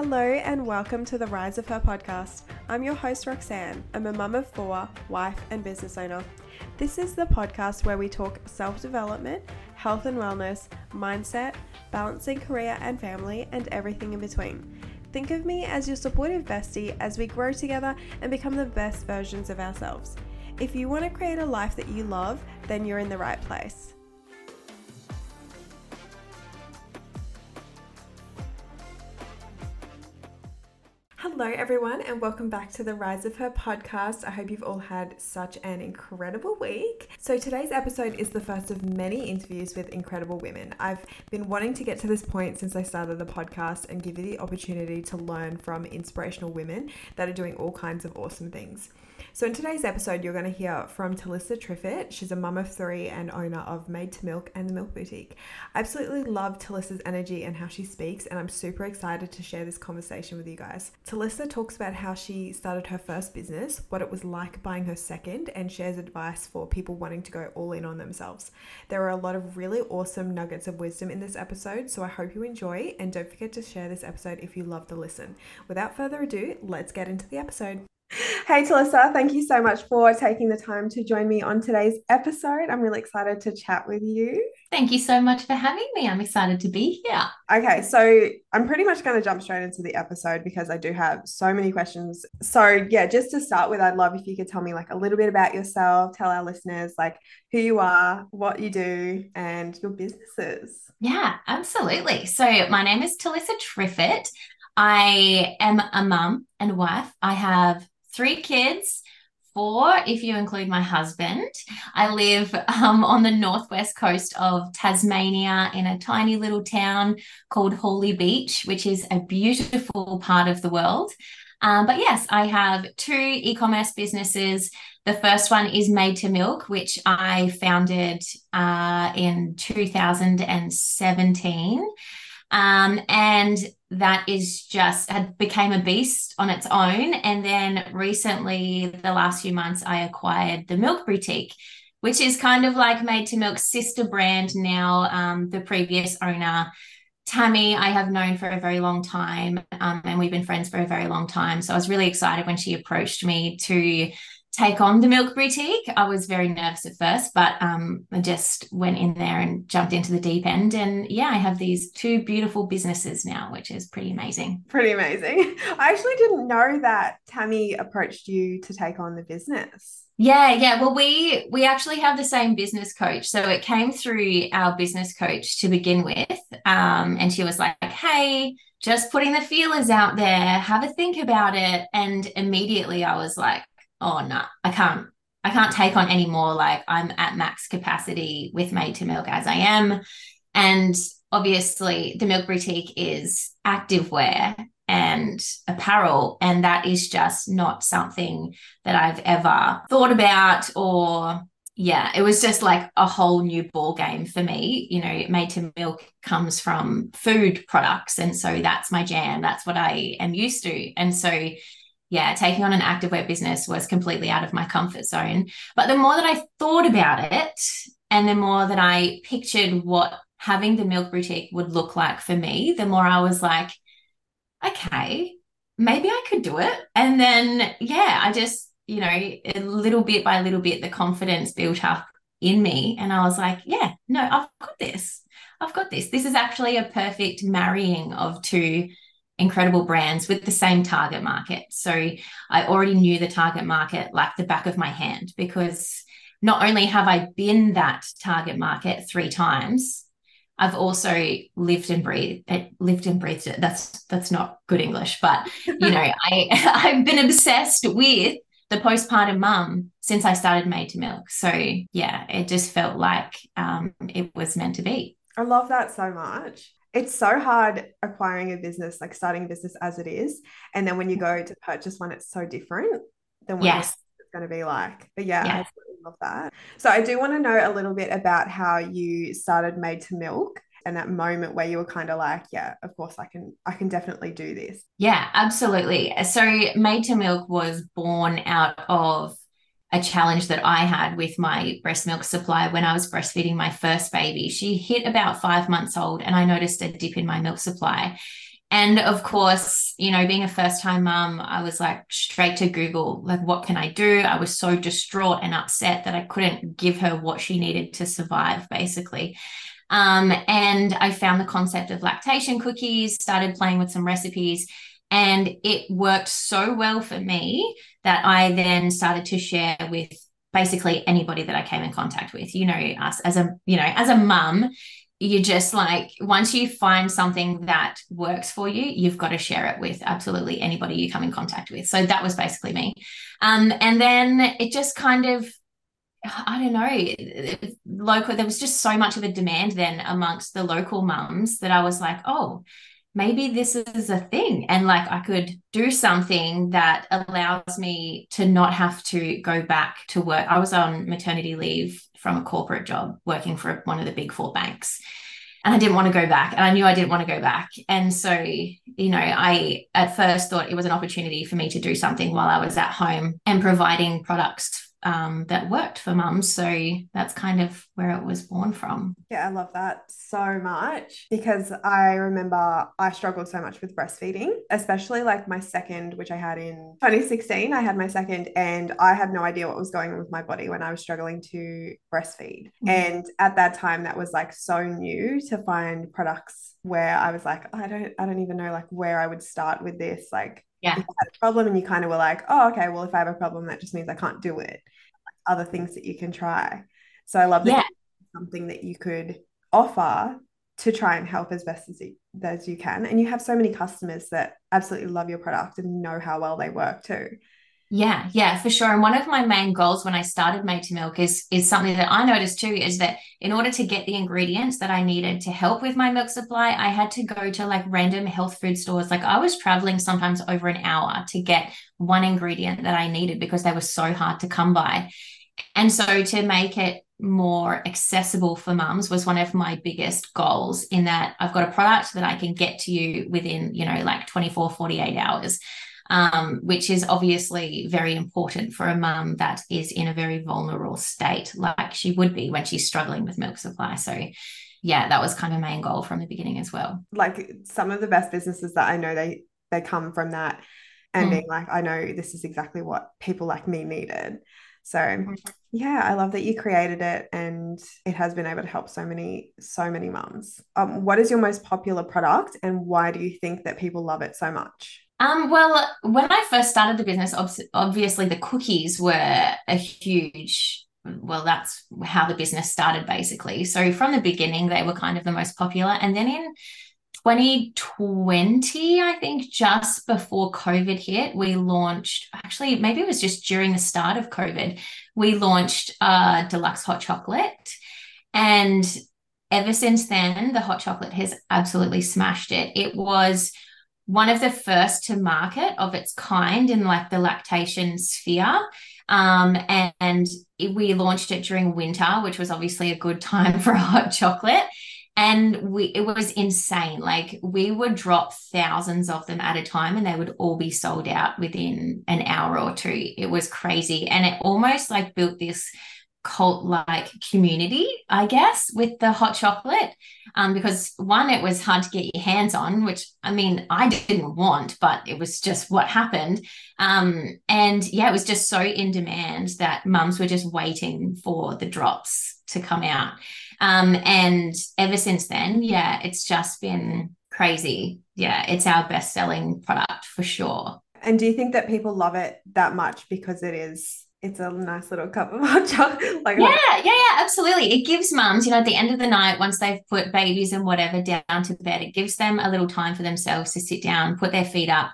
Hello and welcome to the Rise of Her podcast. I'm your host, Roxanne. I'm a mum of four, wife, and business owner. This is the podcast where we talk self development, health and wellness, mindset, balancing career and family, and everything in between. Think of me as your supportive bestie as we grow together and become the best versions of ourselves. If you want to create a life that you love, then you're in the right place. Hello, everyone, and welcome back to the Rise of Her podcast. I hope you've all had such an incredible week. So, today's episode is the first of many interviews with incredible women. I've been wanting to get to this point since I started the podcast and give you the opportunity to learn from inspirational women that are doing all kinds of awesome things. So, in today's episode, you're going to hear from Talissa Triffitt. She's a mum of three and owner of Made to Milk and the Milk Boutique. I absolutely love Talissa's energy and how she speaks, and I'm super excited to share this conversation with you guys. Talissa talks about how she started her first business, what it was like buying her second, and shares advice for people wanting to go all in on themselves. There are a lot of really awesome nuggets of wisdom in this episode, so I hope you enjoy, and don't forget to share this episode if you love the listen. Without further ado, let's get into the episode. Hey, Talissa, thank you so much for taking the time to join me on today's episode. I'm really excited to chat with you. Thank you so much for having me. I'm excited to be here. Okay, so I'm pretty much going to jump straight into the episode because I do have so many questions. So, yeah, just to start with, I'd love if you could tell me like a little bit about yourself, tell our listeners like who you are, what you do, and your businesses. Yeah, absolutely. So, my name is Talissa Triffitt. I am a mum and wife. I have three kids, four if you include my husband. I live um, on the northwest coast of Tasmania in a tiny little town called Hawley Beach, which is a beautiful part of the world. Um, but yes, I have two e commerce businesses. The first one is Made to Milk, which I founded uh, in 2017. Um, and that is just had became a beast on its own. And then recently, the last few months, I acquired the Milk Boutique, which is kind of like Made to Milk's sister brand now. Um, the previous owner, Tammy, I have known for a very long time, um, and we've been friends for a very long time. So I was really excited when she approached me to take on the milk boutique. I was very nervous at first, but um, I just went in there and jumped into the deep end. And yeah, I have these two beautiful businesses now, which is pretty amazing. Pretty amazing. I actually didn't know that Tammy approached you to take on the business. Yeah, yeah. Well, we we actually have the same business coach, so it came through our business coach to begin with, um, and she was like, "Hey, just putting the feelers out there. Have a think about it." And immediately, I was like, oh no, I can't I can't take on any more. Like I'm at max capacity with Made to Milk as I am. And obviously the Milk Boutique is activewear and apparel. And that is just not something that I've ever thought about or yeah, it was just like a whole new ball game for me. You know, made to milk comes from food products. And so that's my jam. That's what I am used to. And so yeah, taking on an activewear business was completely out of my comfort zone. But the more that I thought about it and the more that I pictured what having the milk boutique would look like for me, the more I was like, okay, maybe I could do it. And then, yeah, I just, you know, a little bit by little bit, the confidence built up in me. And I was like, yeah, no, I've got this. I've got this. This is actually a perfect marrying of two incredible brands with the same target market. So I already knew the target market like the back of my hand because not only have I been that target market three times, I've also lived and breathed eh, lived and breathed it. That's that's not good English, but you know, I I've been obsessed with the postpartum mum since I started Made to Milk. So yeah, it just felt like um, it was meant to be. I love that so much it's so hard acquiring a business, like starting a business as it is. And then when you go to purchase one, it's so different than what yes. it's going to be like. But yeah, yeah. I absolutely love that. So I do want to know a little bit about how you started Made to Milk and that moment where you were kind of like yeah of course i can i can definitely do this yeah absolutely so made to milk was born out of a challenge that I had with my breast milk supply when I was breastfeeding my first baby. She hit about five months old, and I noticed a dip in my milk supply. And of course, you know, being a first time mum, I was like straight to Google, like, what can I do? I was so distraught and upset that I couldn't give her what she needed to survive, basically. Um, and I found the concept of lactation cookies, started playing with some recipes, and it worked so well for me that I then started to share with basically anybody that I came in contact with. You know, us as a, you know, as a mum, you just like once you find something that works for you you've got to share it with absolutely anybody you come in contact with so that was basically me um, and then it just kind of i don't know local there was just so much of a demand then amongst the local mums that i was like oh maybe this is a thing. And like i could do something that allows me to not have to go back to work. I was on maternity leave from a corporate job working for one of the big four banks and I didn't want to go back and I knew I didn't want to go back. And so you know I at first thought it was an opportunity for me to do something while I was at home and providing products um, that worked for mums. So that's kind of where it was born from. Yeah, I love that so much because I remember I struggled so much with breastfeeding, especially like my second, which I had in 2016. I had my second, and I had no idea what was going on with my body when I was struggling to breastfeed. Mm-hmm. And at that time, that was like so new to find products where I was like, I don't, I don't even know like where I would start with this. Like, yeah. If had a problem and you kind of were like, oh, okay, well, if I have a problem, that just means I can't do it. Other things that you can try. So I love that yeah. something that you could offer to try and help as best as you, as you can. And you have so many customers that absolutely love your product and know how well they work too. Yeah, yeah, for sure. And one of my main goals when I started Made to Milk is is something that I noticed too is that in order to get the ingredients that I needed to help with my milk supply, I had to go to like random health food stores. Like I was traveling sometimes over an hour to get one ingredient that I needed because they were so hard to come by. And so to make it more accessible for mums was one of my biggest goals in that I've got a product that I can get to you within, you know, like 24, 48 hours um, which is obviously very important for a mum that is in a very vulnerable state, like she would be when she's struggling with milk supply. So, yeah, that was kind of my main goal from the beginning as well. Like some of the best businesses that I know, they they come from that and mm. being like, I know this is exactly what people like me needed. So mm-hmm. yeah, I love that you created it and it has been able to help so many, so many mums. Um, what is your most popular product and why do you think that people love it so much? Um, well, when I first started the business, obviously the cookies were a huge well, that's how the business started basically. So from the beginning, they were kind of the most popular. And then in 2020, I think just before COVID hit, we launched actually, maybe it was just during the start of COVID, we launched uh, deluxe hot chocolate. And ever since then, the hot chocolate has absolutely smashed it. It was one of the first to market of its kind in like the lactation sphere. Um, and, and we launched it during winter, which was obviously a good time for hot chocolate. And we it was insane. Like we would drop thousands of them at a time and they would all be sold out within an hour or two. It was crazy. And it almost like built this cult like community, I guess, with the hot chocolate. Um, because one, it was hard to get your hands on, which I mean, I didn't want, but it was just what happened. Um, and yeah, it was just so in demand that mums were just waiting for the drops to come out. Um, and ever since then, yeah, it's just been crazy. Yeah, it's our best selling product for sure. And do you think that people love it that much because it is it's a nice little cup of hot chocolate. Like yeah, yeah, yeah, absolutely. It gives mums, you know, at the end of the night, once they've put babies and whatever down to bed, it gives them a little time for themselves to sit down, put their feet up.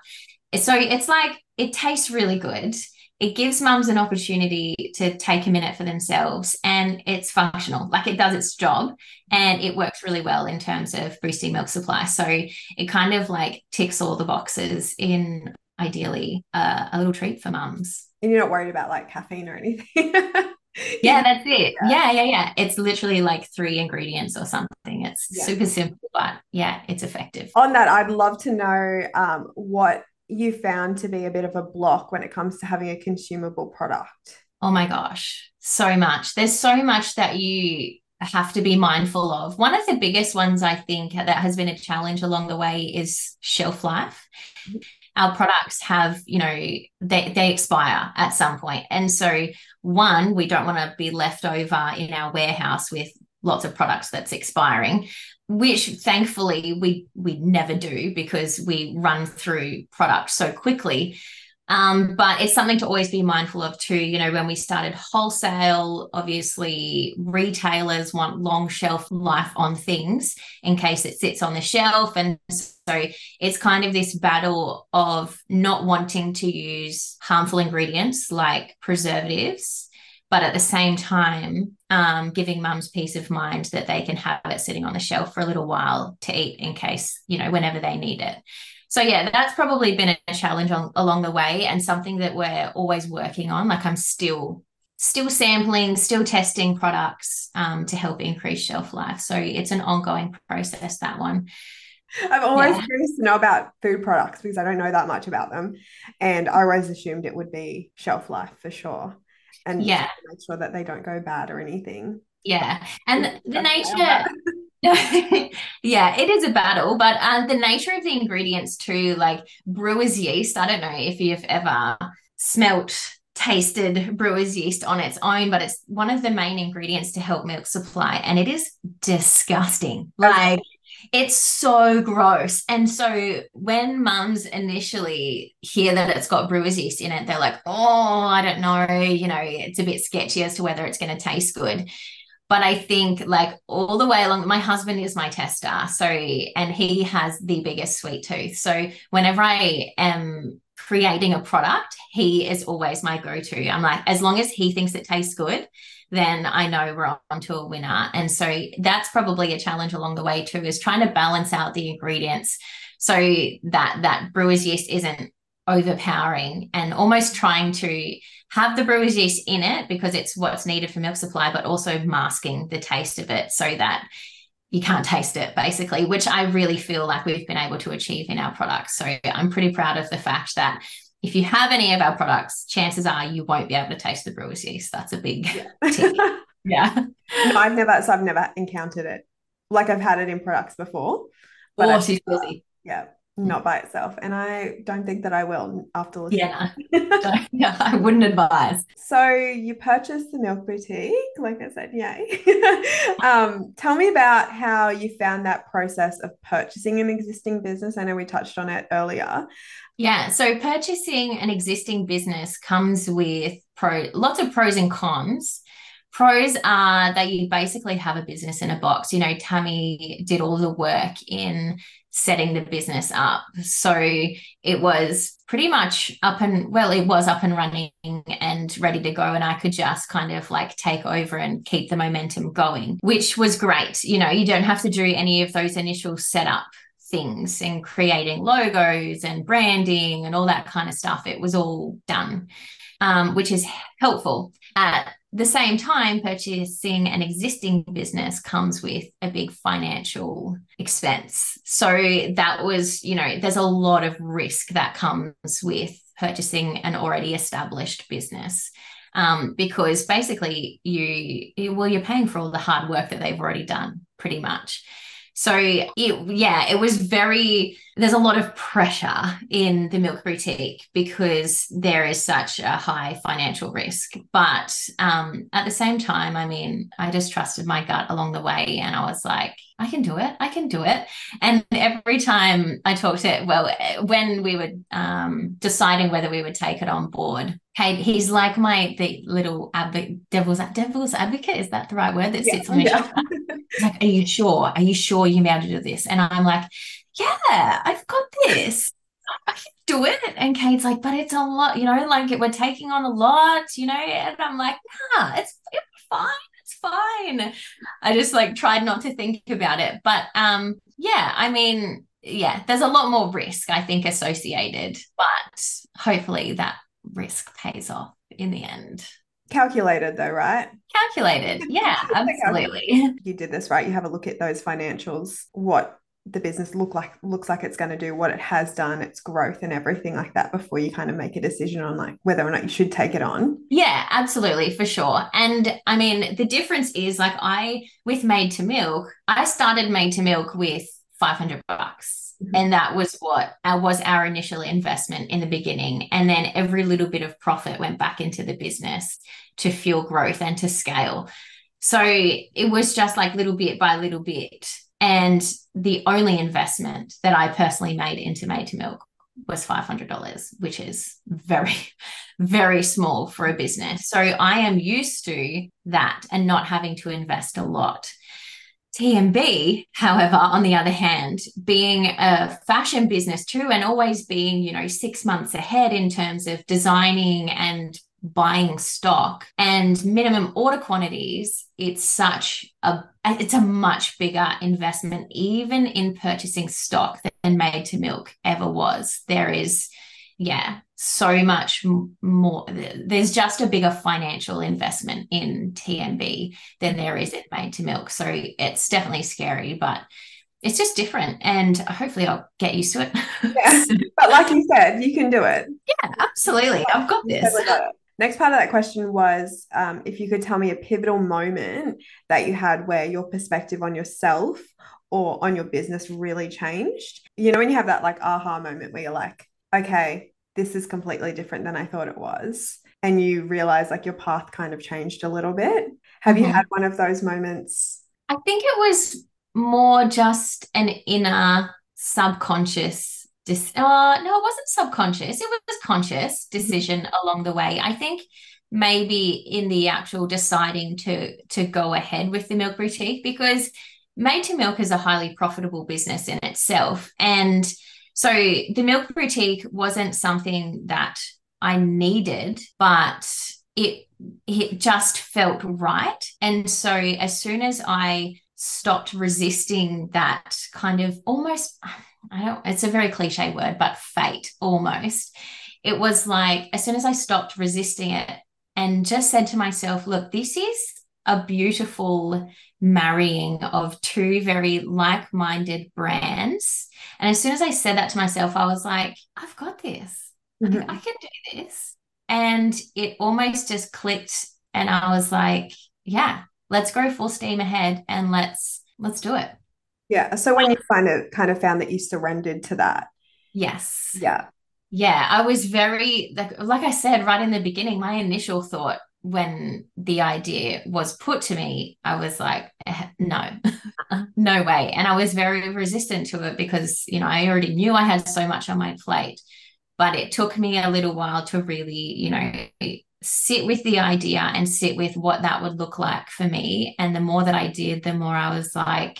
So it's like it tastes really good. It gives mums an opportunity to take a minute for themselves and it's functional. Like it does its job and it works really well in terms of boosting milk supply. So it kind of like ticks all the boxes in ideally uh, a little treat for mums and you're not worried about like caffeine or anything. yeah, that's it. Yeah. yeah, yeah, yeah. It's literally like three ingredients or something. It's yeah. super simple, but yeah, it's effective. On that, I'd love to know um, what you found to be a bit of a block when it comes to having a consumable product. Oh my gosh, so much. There's so much that you have to be mindful of. One of the biggest ones I think that has been a challenge along the way is shelf life. Our products have, you know, they, they expire at some. And so, one, we don't want to be left over in our warehouse with lots of products that's expiring which thankfully we we never do because we run through products so quickly um, but it's something to always be mindful of too. You know, when we started wholesale, obviously retailers want long shelf life on things in case it sits on the shelf. And so it's kind of this battle of not wanting to use harmful ingredients like preservatives but at the same time um, giving mums peace of mind that they can have it sitting on the shelf for a little while to eat in case you know whenever they need it so yeah that's probably been a challenge on, along the way and something that we're always working on. Like i'm still still sampling still testing products um, to help increase shelf life. So it's an ongoing process that one. I'm always yeah. curious to know about food products because I don't know that much about them. And I always assumed it would be shelf life for sure and yeah. make sure that they don't go bad or anything. Yeah. And the, the nature yeah it is a battle but uh, the nature of the ingredients too like brewer's yeast i don't know if you've ever smelt tasted brewer's yeast on its own but it's one of the main ingredients to help milk supply and it is disgusting like it's so gross. And so when mums initially hear that it's got brewer's yeast in it, they're like, oh, I don't know, you know, it's a bit sketchy as to whether it's going to taste good. But I think like all the way along, my husband is my tester. So, and he has the biggest sweet tooth. So whenever I am creating a product, he is always my go to. I'm like, as long as he thinks it tastes good, then I know we're on to a winner. And so that's probably a challenge along the way too, is trying to balance out the ingredients so that that brewer's yeast isn't overpowering and almost trying to have the brewer's yeast in it because it's what's needed for milk supply, but also masking the taste of it so that you can't taste it basically, which I really feel like we've been able to achieve in our products. So I'm pretty proud of the fact that if you have any of our products, chances are you won't be able to taste the brewer's yeast. That's a big yeah. yeah. No, I've never so I've never encountered it. Like I've had it in products before. But oh, she's busy. Yeah not by itself. And I don't think that I will after listening. Yeah, yeah, I wouldn't advise. So you purchased the Milk Boutique, like I said, yay. um, tell me about how you found that process of purchasing an existing business. I know we touched on it earlier. Yeah, so purchasing an existing business comes with pro lots of pros and cons. Pros are that you basically have a business in a box. You know, Tammy did all the work in setting the business up. So it was pretty much up and well, it was up and running and ready to go. And I could just kind of like take over and keep the momentum going, which was great. You know, you don't have to do any of those initial setup things and creating logos and branding and all that kind of stuff. It was all done, um, which is helpful. At the same time, purchasing an existing business comes with a big financial expense. So that was, you know, there's a lot of risk that comes with purchasing an already established business. Um, because basically you well you're paying for all the hard work that they've already done pretty much so it, yeah, it was very, there's a lot of pressure in the milk boutique because there is such a high financial risk. But um, at the same time, I mean, I just trusted my gut along the way and I was like, I can do it. I can do it. And every time I talked to, well, when we were um, deciding whether we would take it on board, Kate, he's like my the little advocate, devil's devil's advocate. Is that the right word that sits on my yeah. shoulder? Like, "Are you sure? Are you sure you are able to do this?" And I'm like, "Yeah, I've got this. I can do it." And Kate's like, "But it's a lot, you know. Like we're taking on a lot, you know." And I'm like, "Nah, it's, it's fine. It's fine." I just like tried not to think about it, but um, yeah. I mean, yeah, there's a lot more risk I think associated, but hopefully that risk pays off in the end. Calculated though, right? Calculated. Yeah, absolutely. You did this right. You have a look at those financials. What the business look like looks like it's going to do what it has done its growth and everything like that before you kind of make a decision on like whether or not you should take it on yeah absolutely for sure and i mean the difference is like i with made to milk i started made to milk with 500 bucks mm-hmm. and that was what uh, was our initial investment in the beginning and then every little bit of profit went back into the business to fuel growth and to scale so it was just like little bit by little bit and the only investment that I personally made into Made to Milk was $500, which is very, very small for a business. So I am used to that and not having to invest a lot. TMB, however, on the other hand, being a fashion business too, and always being, you know, six months ahead in terms of designing and buying stock and minimum order quantities it's such a it's a much bigger investment even in purchasing stock than made to milk ever was. There is yeah so much more there's just a bigger financial investment in tmb than there is in made to milk. So it's definitely scary but it's just different and hopefully i'll get used to it. Yeah but like you said you can do it. Yeah absolutely. I've got this. Next part of that question was um, if you could tell me a pivotal moment that you had where your perspective on yourself or on your business really changed. You know, when you have that like aha moment where you're like, okay, this is completely different than I thought it was. And you realize like your path kind of changed a little bit. Have mm-hmm. you had one of those moments? I think it was more just an inner subconscious dis- uh, no, it wasn't subconscious. It was conscious mm-hmm. decision mm-hmm. along the way. I think maybe in the actual deciding to to go ahead with the milk boutique because made to milk is a highly profitable business in itself and so the milk boutique wasn't something that i needed but it it just felt right and so as soon as i stopped resisting that kind of almost I don't, it's a very cliche word, but fate almost. It was like, as soon as I stopped resisting it and just said to myself, look, this is a beautiful marrying of two very like minded brands. And as soon as I said that to myself, I was like, I've got this. Mm-hmm. I can do this. And it almost just clicked. And I was like, yeah, let's go full steam ahead and let's let's do it. Yeah. So when you kind of kind of found that you surrendered to that. Yes. Yeah. Yeah. I was very like like I said right in the beginning, my initial thought when the idea was put to me, I was like, eh, no, no way. And I was very resistant to it because, you know, I already knew I had so much on my plate. But it took me a little while to really, you know, sit with the idea and sit with what that would look like for me. And the more that I did, the more I was like,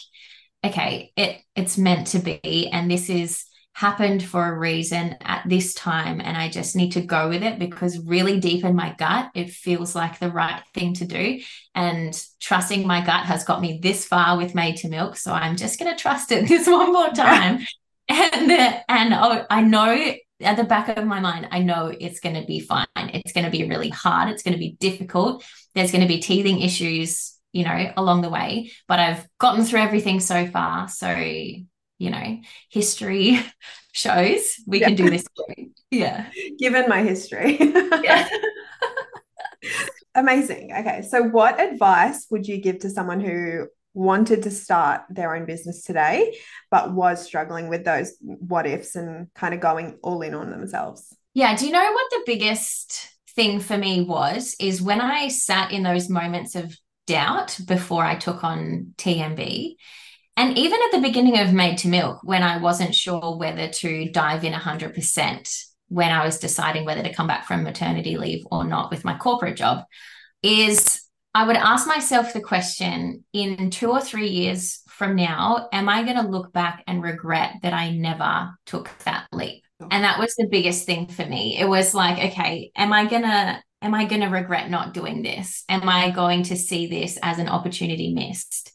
okay, it it's meant to be, and this is happened for a reason at this time and I just need to go with it because really deep in my gut it feels like the right thing to do and trusting my gut has got me this far with made to milk so I'm just going to trust it this one more time and and oh, I know at the back of my mind I know it's going to be fine it's going to be really hard it's going to be difficult there's going to be teething issues you know, along the way. But I've gotten through everything so far. So, you know, history shows we yeah. can do this. Yeah. Given my history. yeah. Amazing. Okay. So, what advice would you give to someone who wanted to start their own business today, but was struggling with those what ifs and kind of going all in on themselves? Yeah. Do you know what the biggest thing for me was? Is when I sat in those moments of doubt before I took on TMB. And even at the beginning of Made to Milk, when I wasn't sure whether to dive in 100%, when I was deciding whether to come back from maternity leave or not with my corporate job, is I would ask myself the question in two or three years from now, am I going to look back and regret that I never took that leap? Oh. And that was the biggest thing for me. It was like, okay, am I going to am I going to regret not doing this? Am I going to see this as an opportunity missed?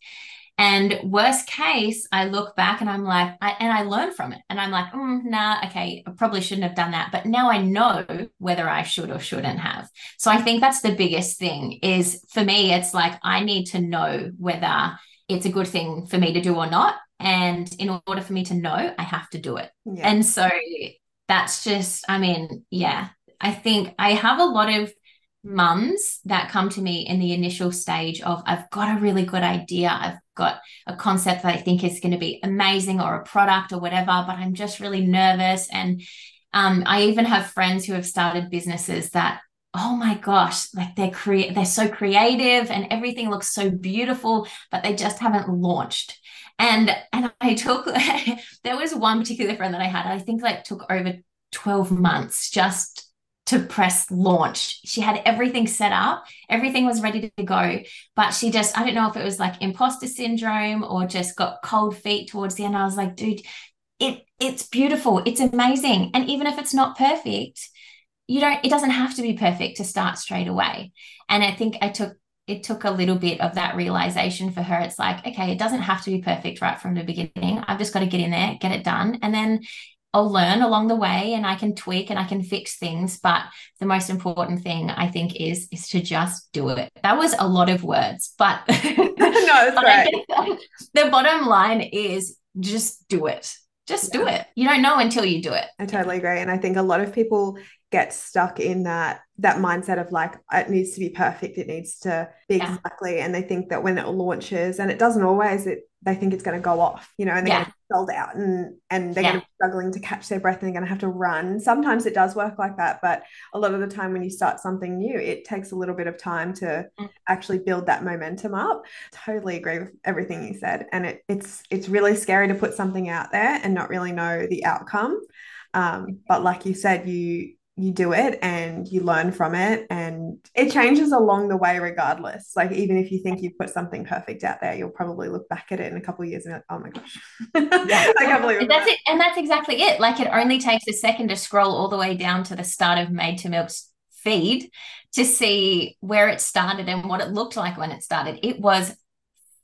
And worst case, I look back and I'm like, I, and I learn from it. And I'm like, mm, nah, okay, I probably shouldn't have done that. But now I know whether I should or shouldn't have. So I think that's the biggest thing is for me, it's like I need to know whether it's a good thing for me to do or not. And in order for me to know, I have to do it. Yeah. And so that's just, I mean, yeah, I think I have a lot of mums that come to me in the initial stage of I've got a really good idea, I've got a concept that I think is going to be amazing or a product or whatever, but I'm just really nervous. And um, I even have friends who have started businesses that oh my gosh like they're cre- they're so creative and everything looks so beautiful but they just haven't launched and and i took there was one particular friend that i had i think like took over 12 months just to press launch. She had everything set up, everything was ready to go, but she just, I don't know if it was like imposter syndrome or just got cold feet towards the end. I was like, dude, it it's beautiful, it's amazing. And even if it's not perfect, you don't, it doesn't have to be perfect to start straight away. And I think I took it took a little bit of that realization for her. It's like, okay, it doesn't have to be perfect right from the beginning. I've just got to get in there, get it done. And then I'll learn along the way and I can tweak and I can fix things. But the most important thing I think is is to just do it. That was a lot of words, but no, it's the bottom line is just do it. Just yeah. do it. You don't know until you do it. I totally agree. And I think a lot of people get stuck in that that mindset of like it needs to be perfect it needs to be yeah. exactly and they think that when it launches and it doesn't always it they think it's going to go off you know and they're yeah. going to be sold out and and they're yeah. going to be struggling to catch their breath and they're going to have to run sometimes it does work like that but a lot of the time when you start something new it takes a little bit of time to mm. actually build that momentum up totally agree with everything you said and it, it's it's really scary to put something out there and not really know the outcome um, but like you said you you do it and you learn from it and it changes along the way regardless. Like even if you think you've put something perfect out there you'll probably look back at it in a couple of years and like, oh my gosh. Yeah. i can't believe that's it and that's exactly it. Like it only takes a second to scroll all the way down to the start of made to milk's feed to see where it started and what it looked like when it started. It was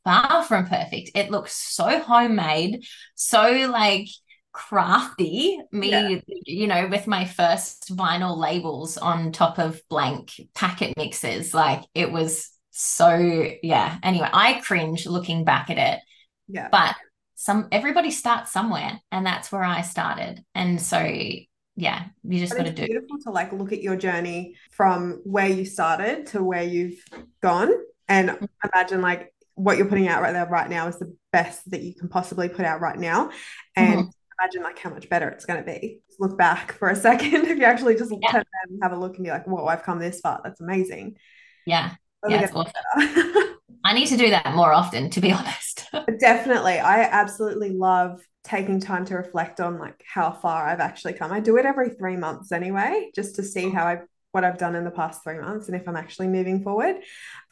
far from perfect. It looked so homemade so like crafty me yeah. you know with my first vinyl labels on top of blank packet mixes like it was so yeah. Anyway i cringe looking back at it. Yeah. But some everybody starts somewhere and that's where i started. And so yeah you just got to do beautiful to like look at your journey from where you started to where you've gone. And mm-hmm. imagine like what you're putting out right there right now is the best that you can possibly put out right now. And mm-hmm imagine like how much better it's going to be. look back for a second if you actually just yeah. turn around and have a look and be like, "Whoa, I've come this far. That's amazing." Yeah, yeah, awesome. I need to do that more often, to be honest. Definitely, I absolutely love taking time to reflect on like how far I've actually come. I do it every three months anyway, just to see how I've what I've done in the past three months and if I'm actually moving forward.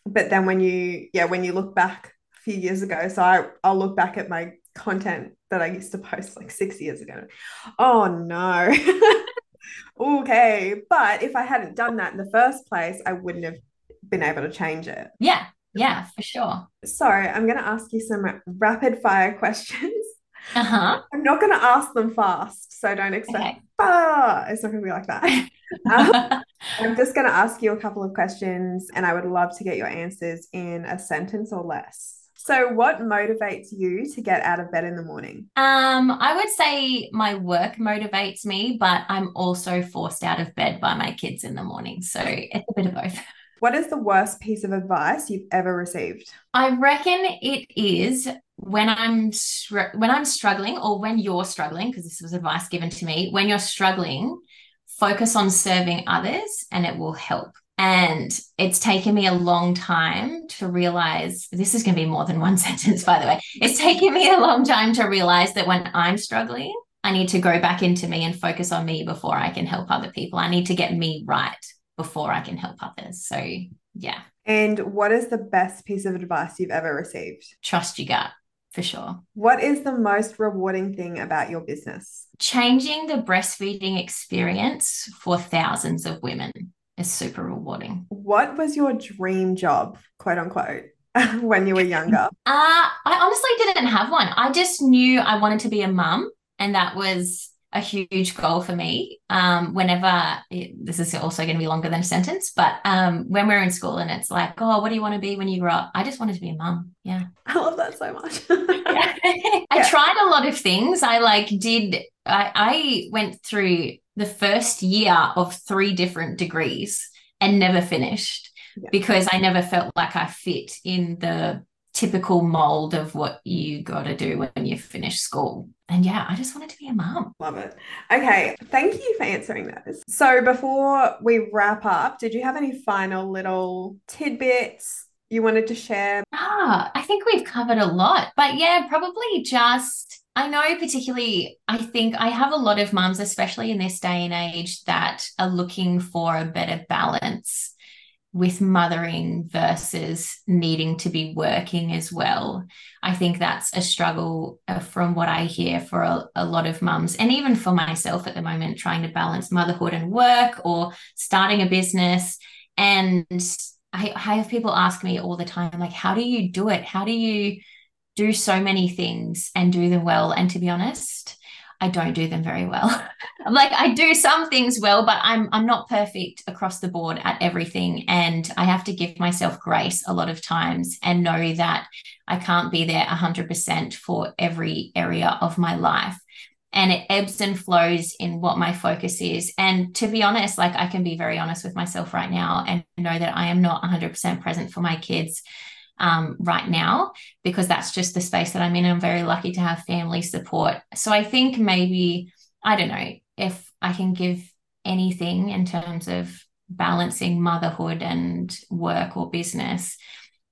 But then when you yeah when you look back a few years ago, so I, I'll look back at my content that I used to post like six years ago. Oh no. okay. But if I hadn't done that in the first place, I wouldn't have been able to change it. Yeah. Yeah, for sure. So I'm going to ask you some rapid fire questions. Uh-huh. I'm not going to ask them fast, so don't expect. Okay. Ah, it's not going to be like that. um, I'm just going to ask you a couple of questions, and I would love to get your answers in a sentence or less. So, what motivates you to get out of bed in the morning? Um, I would say my work motivates me, but I'm also forced out of bed by my kids in the morning. So, it's a bit of both. What is the worst piece of advice you've ever received? I reckon it is when I'm str- when I'm struggling or when you're struggling because this was advice given to me, when you're struggling, focus on serving others and it will help. And it's taken me a long time to realize this is going to be more than one sentence, by the way. It's taken me a long time to realize that when I'm struggling, I need to go back into me and focus on me before I can help other people. I need to get me right before I can help others. So, yeah. And what is the best piece of advice you've ever received? Trust your gut for sure. What is the most rewarding thing about your business? Changing the breastfeeding experience for thousands of women is super rewarding. What was your dream job, quote unquote, when you were younger? Uh, I honestly didn't have one. I just knew I wanted to be a mum, and that was a huge goal for me. Um, whenever it, this is also going to be longer than a sentence, but um, when we're in school and it's like, oh, what do you want to be when you grow up? I just wanted to be a mum. Yeah. I love that so much. I yeah. tried a lot of things. I like did, I, I went through the first year of three different degrees and never finished yeah. because I never felt like I fit in the typical mold of what you got to do when you finish school. And yeah, I just wanted to be a mom. Love it. Okay, thank you for answering those. So before we wrap up, did you have any final little tidbits you wanted to share? Ah, I think we've covered a lot. But yeah, probably just I know, particularly, I think I have a lot of mums, especially in this day and age, that are looking for a better balance with mothering versus needing to be working as well. I think that's a struggle uh, from what I hear for a, a, lot of mums, and even for myself at the moment, trying to balance motherhood and work or starting a business. And I, I have people ask me all the time, like, how do you do it? How do you do so many things and do them well? And to be honest, I don't do them very well. I'm like I do some things well, but I'm I'm not perfect across the board at everything and I have to give myself grace a lot of times and know that I can't be there 100% for every area of my life. And it ebbs and flows in what my focus is. And to be honest, like I can be very honest with myself right now and know that I am not 100% present for my kids um, right now because that's just the space that I'm in. I'm very lucky to have family support. So I think maybe, I don't know, if I can give anything in terms of balancing motherhood and work or business,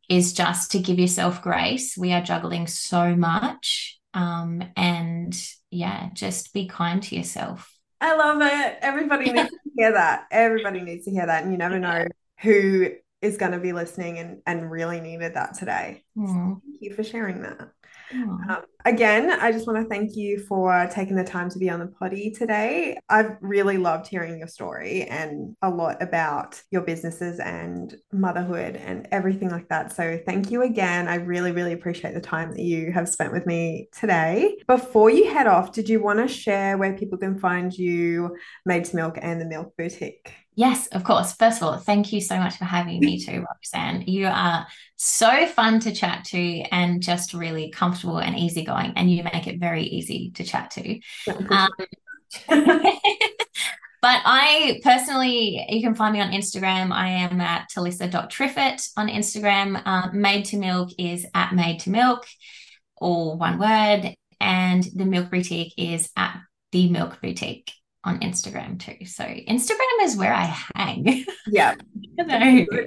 is just to give yourself grace. We are juggling so much. Um, and yeah, just be kind to yourself. I love it. Everybody needs to hear that. Everybody needs to hear that. And you never know who is going to be listening and, and really needed that today. Mm. thank you for sharing that. Um, again, I just want to thank you for taking the time to be on the potty today. I've really loved hearing your story and a lot about your businesses and motherhood and everything like that. So, thank you again. I really, really appreciate the time that you have spent with me today. Before you head off, did you want to share where people can find you, Made to Milk, and the Milk Boutique? Yes, of course. First of all, thank you so much for having me too, Roxanne. You are so fun to chat to and just really comfortable and easygoing, and you make it very easy to chat to. Um, but I personally, you can find me on Instagram. I am at talissa.triffitt on Instagram. Uh, made to Milk is at Made to Milk, all one word. And the Milk Boutique is at The Milk Boutique on Instagram too. So Instagram is where I hang. Yeah.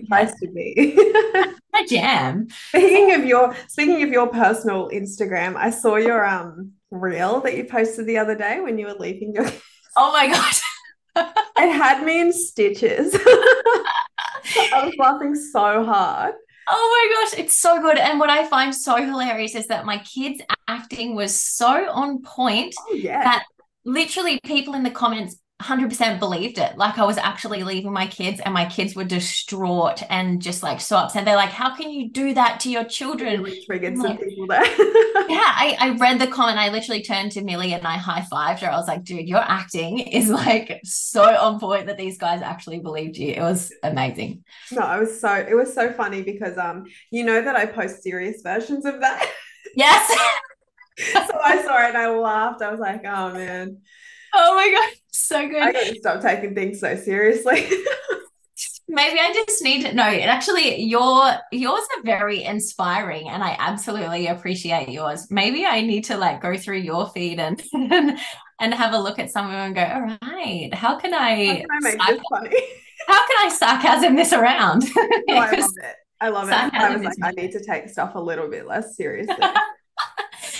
Nice to be. My jam. Speaking of your speaking of your personal Instagram, I saw your um reel that you posted the other day when you were leaving your Oh my god. it had me in stitches. I was laughing so hard. Oh my gosh, it's so good. And what I find so hilarious is that my kids' acting was so on point oh, yeah. that literally people in the comments 100% believed it. Like I was actually leaving my kids and my kids were distraught and just like so upset. They're like, how can you do that to your children? Really triggered some people there. yeah, I, I read the comment. I literally turned to Millie and I high fived her. I was like, dude, your acting is like so on point that these guys actually believed you. It was amazing. No, I was so, it was so funny because, um, you know that I post serious versions of that. Yes. so I saw it and I laughed. I was like, oh man. Oh my god, so good. I gotta stop taking things so seriously. Maybe I just need to know. And Actually, your yours are very inspiring, and I absolutely appreciate yours. Maybe I need to like go through your feed and and, and have a look at some of them and go, all right, how can I, how can I make this funny? How can I sarcasm this around? I love it. I love it. I was like, I need to take stuff a little bit less seriously.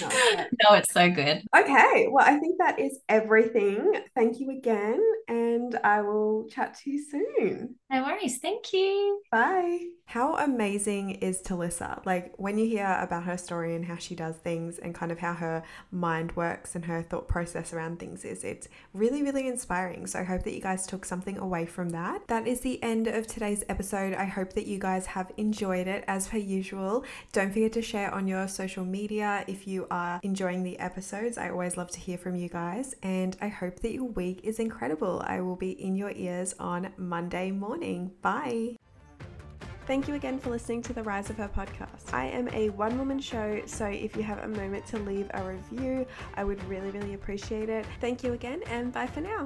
no, it's so good. Okay. Well, I think that is everything. Thank you again. and I will chat to you soon. No worries. Thank you. Bye. How amazing is Talissa? Like when you hear about her story and how she does things and kind of how her mind works and her thought process around things is, it's really, really inspiring. So I hope that you guys took something away from that. That is the end of today's episode. I hope that you guys have enjoyed it as per usual. Don't forget to share on your social media if you are enjoying the episodes. I always love to hear from you guys. And I hope that your week is incredible. I will be in your ears on Monday morning. Bye. Thank you again for listening to the Rise of Her podcast. I am a one woman show, so if you have a moment to leave a review, I would really, really appreciate it. Thank you again, and bye for now.